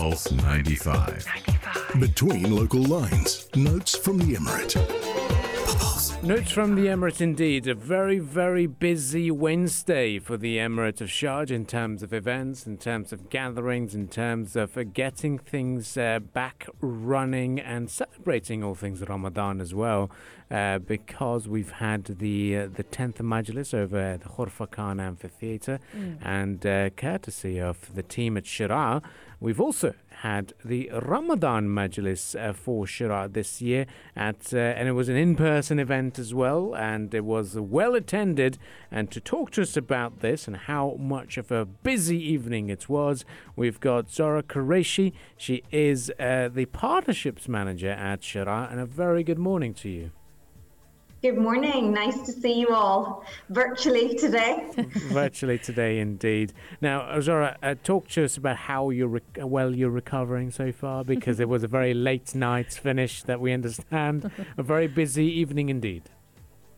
Pulse 95. 95. Between local lines, notes from the Emirate. Notes from the Emirate indeed. A very, very busy Wednesday for the Emirate of Sharjah in terms of events, in terms of gatherings, in terms of uh, getting things uh, back running and celebrating all things Ramadan as well. Uh, because we've had the uh, the 10th Majlis over at the Khor Fakkan Amphitheatre, mm. and uh, courtesy of the team at Sheraa, we've also had the Ramadan Majlis uh, for Sheraa this year, at uh, and it was an in-person event as well, and it was well attended. And to talk to us about this and how much of a busy evening it was, we've got Zohra Qureshi. She is uh, the partnerships manager at Sheraa, and a very good morning to you. Good morning. Nice to see you all virtually today. virtually today, indeed. Now, Zohra, uh, talk to us about how you're re- well you're recovering so far, because it was a very late night finish that we understand. a very busy evening indeed.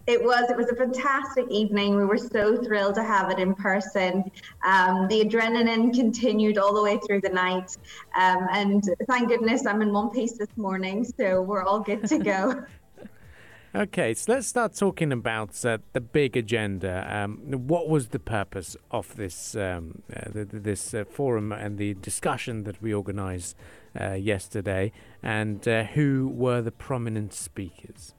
It was. It was a fantastic evening. We were so thrilled to have it in person. Um, the adrenaline continued all the way through the night, um, and thank goodness I'm in one piece this morning, so we're all good to go. Okay, so let's start talking about uh, the big agenda. Um, what was the purpose of this um, uh, the, this uh, forum and the discussion that we organised uh, yesterday, and uh, who were the prominent speakers?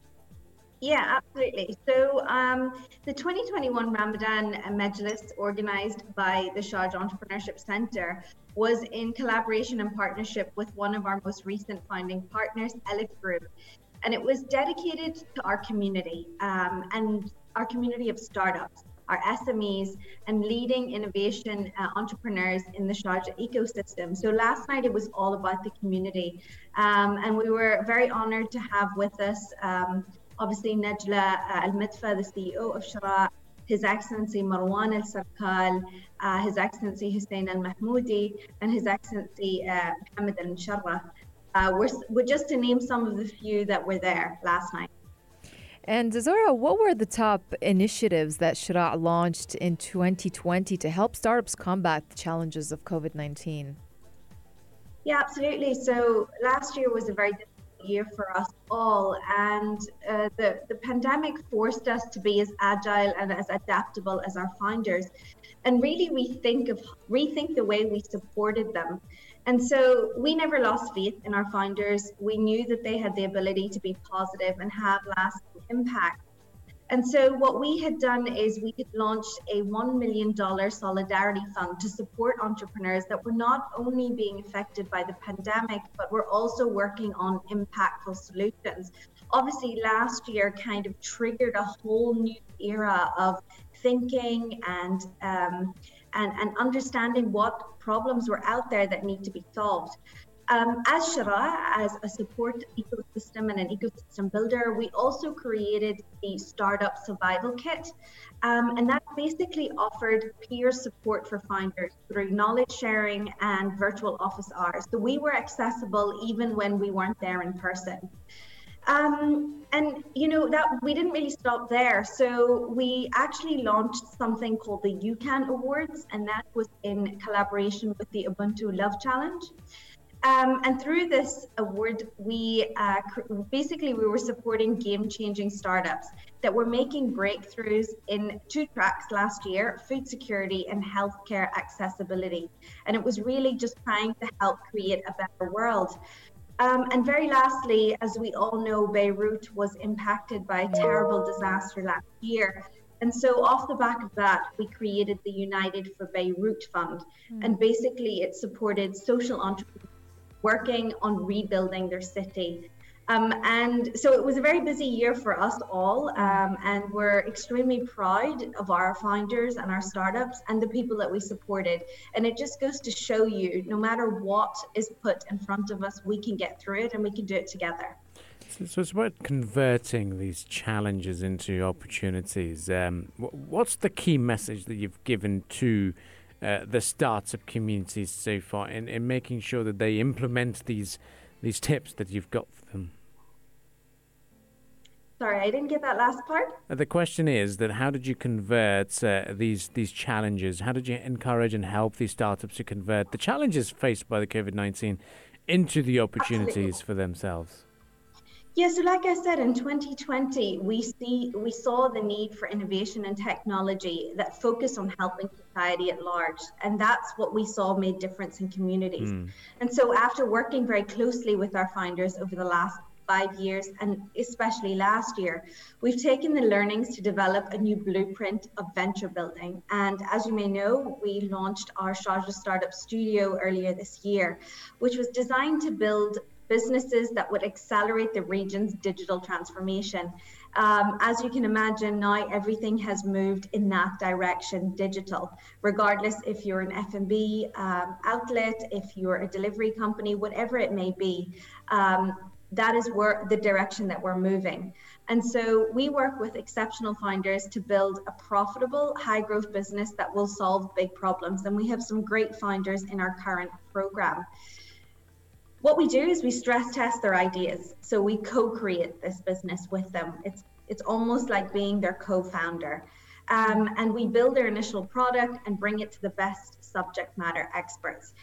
Yeah, absolutely. So, um, the 2021 Ramadan Majlis, organised by the Sharjah Entrepreneurship Centre, was in collaboration and partnership with one of our most recent founding partners, Alef Group and it was dedicated to our community um, and our community of startups, our SMEs, and leading innovation uh, entrepreneurs in the Sharjah ecosystem. So last night it was all about the community, um, and we were very honoured to have with us, um, obviously Najla uh, Al Midfa, the CEO of Sheraa. His Excellency Marwan Al Sarkal, uh, His Excellency Hussein Al Mahmoudi, and His Excellency uh, Mohammed Al Musharrkh. Uh, we're, we're just to name some of the few that were there last night. And Zohra, what were the top initiatives that Sheraa launched in 2020 to help startups combat the challenges of COVID 19? Yeah, absolutely. So last year was a very difficult year for us all, and uh, the the pandemic forced us to be as agile and as adaptable as our founders, and really rethink of rethink the way we supported them. And so we never lost faith in our founders. We knew that they had the ability to be positive and have lasting impact. And so what we had done is we had launched a $1 million solidarity fund to support entrepreneurs that were not only being affected by the pandemic, but were also working on impactful solutions. Obviously, last year kind of triggered a whole new era of thinking and um, and, and understanding what problems were out there that need to be solved. Um, as Sheraa, as a support ecosystem and an ecosystem builder, we also created the Startup Survival Kit. Um, and that basically offered peer support for founders through knowledge sharing and virtual office hours. So we were accessible even when we weren't there in person. Um, and you know that we didn't really stop there. So we actually launched something called the UCAN Awards, and that was in collaboration with the Ubuntu Love Challenge. Um, and through this award, we uh, basically we were supporting game-changing startups that were making breakthroughs in two tracks last year: food security and healthcare accessibility. And it was really just trying to help create a better world. Um, and very lastly, as we all know, Beirut was impacted by a terrible disaster last year. And so, off the back of that, we created the United for Beirut Fund. Mm. And basically, it supported social entrepreneurs working on rebuilding their city. Um, and so it was a very busy year for us all, um, and we're extremely proud of our founders and our startups and the people that we supported. And it just goes to show you no matter what is put in front of us, we can get through it and we can do it together. So, it's about converting these challenges into opportunities. Um, what's the key message that you've given to uh, the startup communities so far in, in making sure that they implement these? these tips that you've got for them? Sorry, I didn't get that last part. Uh, the question is that how did you convert uh, these these challenges? How did you encourage and help these startups to convert the challenges faced by the COVID nineteen into the opportunities Absolutely. for themselves? Yeah, so like I said, in 2020, we see we saw the need for innovation and technology that focus on helping society at large, and that's what we saw made difference in communities. Mm. And so, after working very closely with our founders over the last five years and especially last year, we've taken the learnings to develop a new blueprint of venture building. And as you may know, we launched our Sharjah Startup Studio earlier this year, which was designed to build businesses that would accelerate the region's digital transformation. Um, as you can imagine, now everything has moved in that direction, digital. Regardless if you're an F&B um, outlet, if you're a delivery company, whatever it may be, um, that is where the direction that we're moving. And so we work with exceptional founders to build a profitable, high growth business that will solve big problems. And we have some great founders in our current program. What we do is we stress test their ideas. So we co-create this business with them. It's it's almost like being their co-founder. Um, and we build their initial product and bring it to the best subject matter experts.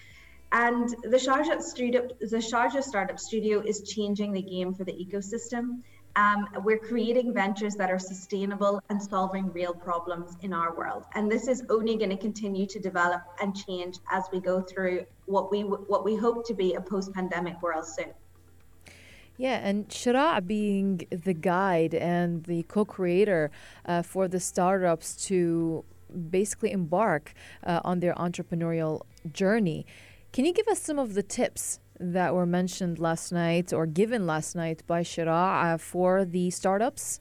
And the Sharjah, studio, the Sharjah Startup Studio is changing the game for the ecosystem. Um, we're creating ventures that are sustainable and solving real problems in our world. And this is only going to continue to develop and change as we go through what we what we hope to be a post-pandemic world soon. Yeah, and Sheraa being the guide and the co-creator uh, for the startups to basically embark uh, on their entrepreneurial journey. Can you give us some of the tips that were mentioned last night or given last night by Sheraa uh, for the startups?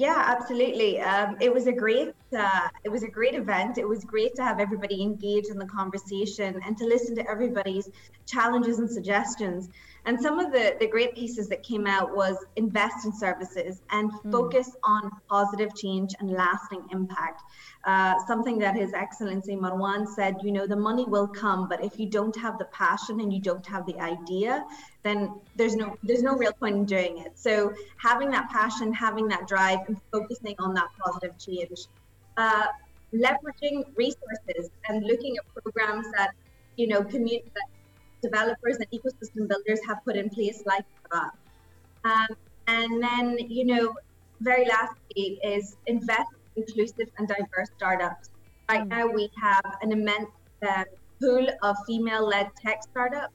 Yeah, absolutely. Um, it was a great uh, it was a great event. It was great to have everybody engaged in the conversation and to listen to everybody's challenges and suggestions. And some of the, the great pieces that came out was invest in services and mm. focus on positive change and lasting impact. Uh, something that His Excellency Marwan said, you know, the money will come, but if you don't have the passion and you don't have the idea, then there's no there's no real point in doing it. So having that passion, having that drive, and focusing on that positive change, uh, leveraging resources and looking at programs that you know community developers and ecosystem builders have put in place like that. Um, and then, you know, very lastly is invest in inclusive and diverse startups. Right now, we have an immense uh, pool of female-led tech startups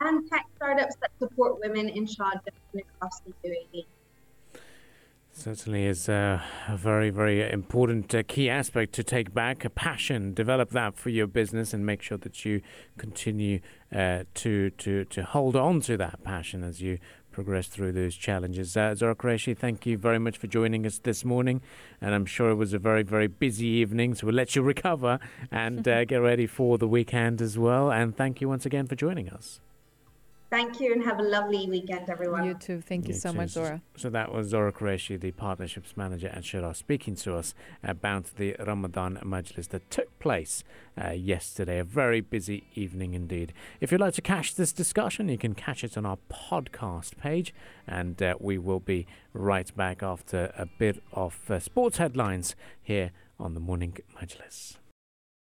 and tech startups that support women in Sharjah and across the UAE. Certainly is a, a very, very important uh, key aspect to take back a passion, develop that for your business, and make sure that you continue uh, to, to, to hold on to that passion as you progress through those challenges. Uh, Zohra Qureshi, thank you very much for joining us this morning. And I'm sure it was a very, very busy evening, so we'll let you recover and uh, get ready for the weekend as well. And thank you once again for joining us. Thank you and have a lovely weekend, everyone. You too. Thank you, you so too. much, Zohra. So that was Zohra Qureshi, the partnerships manager at Sheraa, speaking to us about the Ramadan Majlis that took place uh, yesterday. A very busy evening indeed. If you'd like to catch this discussion, you can catch it on our podcast page, and uh, we will be right back after a bit of uh, sports headlines here on the Morning Majlis.